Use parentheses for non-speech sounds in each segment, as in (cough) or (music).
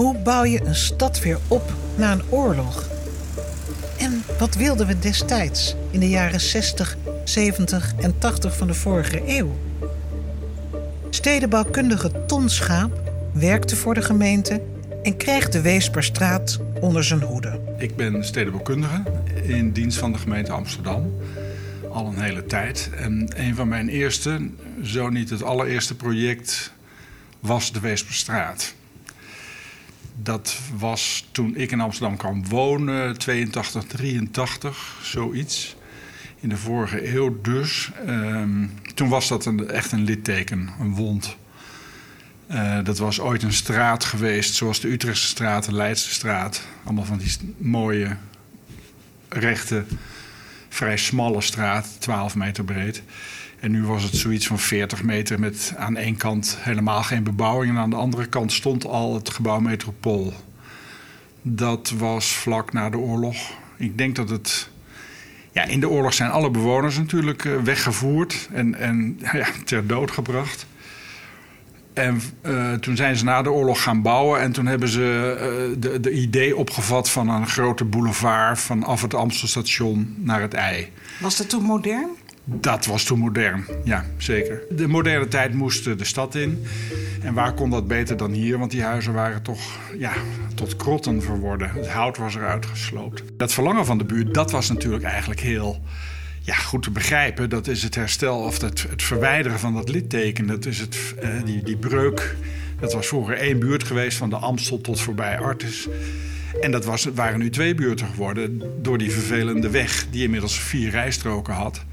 Hoe bouw je een stad weer op na een oorlog? En wat wilden we destijds in de jaren 60, 70 en 80 van de vorige eeuw? Stedenbouwkundige Ton Schaap werkte voor de gemeente en kreeg de Weesperstraat onder zijn hoede. Ik ben stedenbouwkundige in dienst van de gemeente Amsterdam. Al een hele tijd. En een van mijn eerste, zo niet het allereerste project, was de Weesperstraat. Dat was toen ik in Amsterdam kwam wonen, 82, 83, zoiets. In de vorige eeuw dus. Ehm, toen was dat een, echt een litteken, een wond. Uh, dat was ooit een straat geweest, zoals de Utrechtse straat, de Leidse straat. Allemaal van die mooie, rechte, vrij smalle straat, 12 meter breed. En nu was het zoiets van 40 meter met aan één kant helemaal geen bebouwing. En aan de andere kant stond al het gebouw Metropool. Dat was vlak na de oorlog. Ik denk dat het. Ja, in de oorlog zijn alle bewoners natuurlijk eh, weggevoerd en, en ja, ter dood gebracht. En uh, toen zijn ze na de oorlog gaan bouwen. En toen hebben ze uh, de, de idee opgevat van een grote boulevard vanaf het Amstelstation naar het IJ. Was dat toen modern? Dat was toen modern, ja, zeker. De moderne tijd moest de stad in. En waar kon dat beter dan hier? Want die huizen waren toch ja, tot krotten verworden. Het hout was eruit gesloopt. Dat verlangen van de buurt, dat was natuurlijk eigenlijk heel ja, goed te begrijpen. Dat is het herstel of het, het verwijderen van dat litteken. Dat is het, uh, die, die breuk. Dat was vroeger één buurt geweest, van de Amstel tot voorbij Artis. En dat was, waren nu twee buurten geworden door die vervelende weg... die inmiddels vier rijstroken had.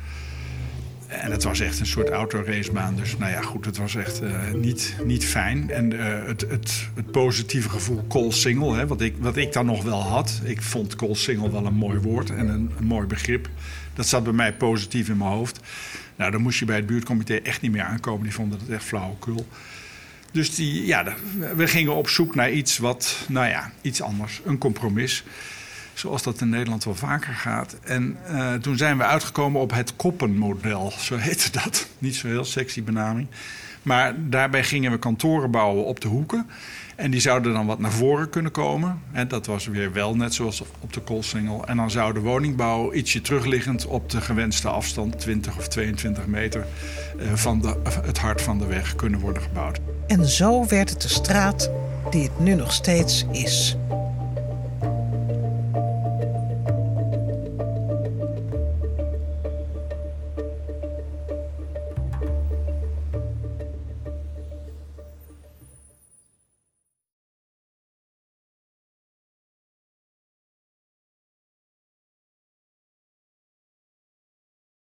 En het was echt een soort autoracebaan. Dus nou ja, goed, het was echt uh, niet, niet fijn. En uh, het, het, het, positieve gevoel Single, hè, wat, ik, wat ik dan nog wel had. Ik vond Single wel een mooi woord en een, mooi begrip. Dat zat bij mij positief in mijn hoofd. Nou, dan moest je bij het buurtcomité echt niet meer aankomen. Die vonden het echt flauwekul. Dus die, ja, we gingen op zoek naar iets wat, nou ja, iets anders. Een compromis zoals dat in Nederland wel vaker gaat. En uh, toen zijn we uitgekomen op het koppenmodel, zo heette dat. (laughs) Niet zo heel sexy benaming. Maar daarbij gingen we kantoren bouwen op de hoeken. En die zouden dan wat naar voren kunnen komen. En dat was weer wel net zoals op de Koolsingel. En dan zou de woningbouw ietsje terugliggend op de gewenste afstand, 20 of 22 meter, uh, van de, het hart van de weg kunnen worden gebouwd. En zo werd het de straat die het nu nog steeds is.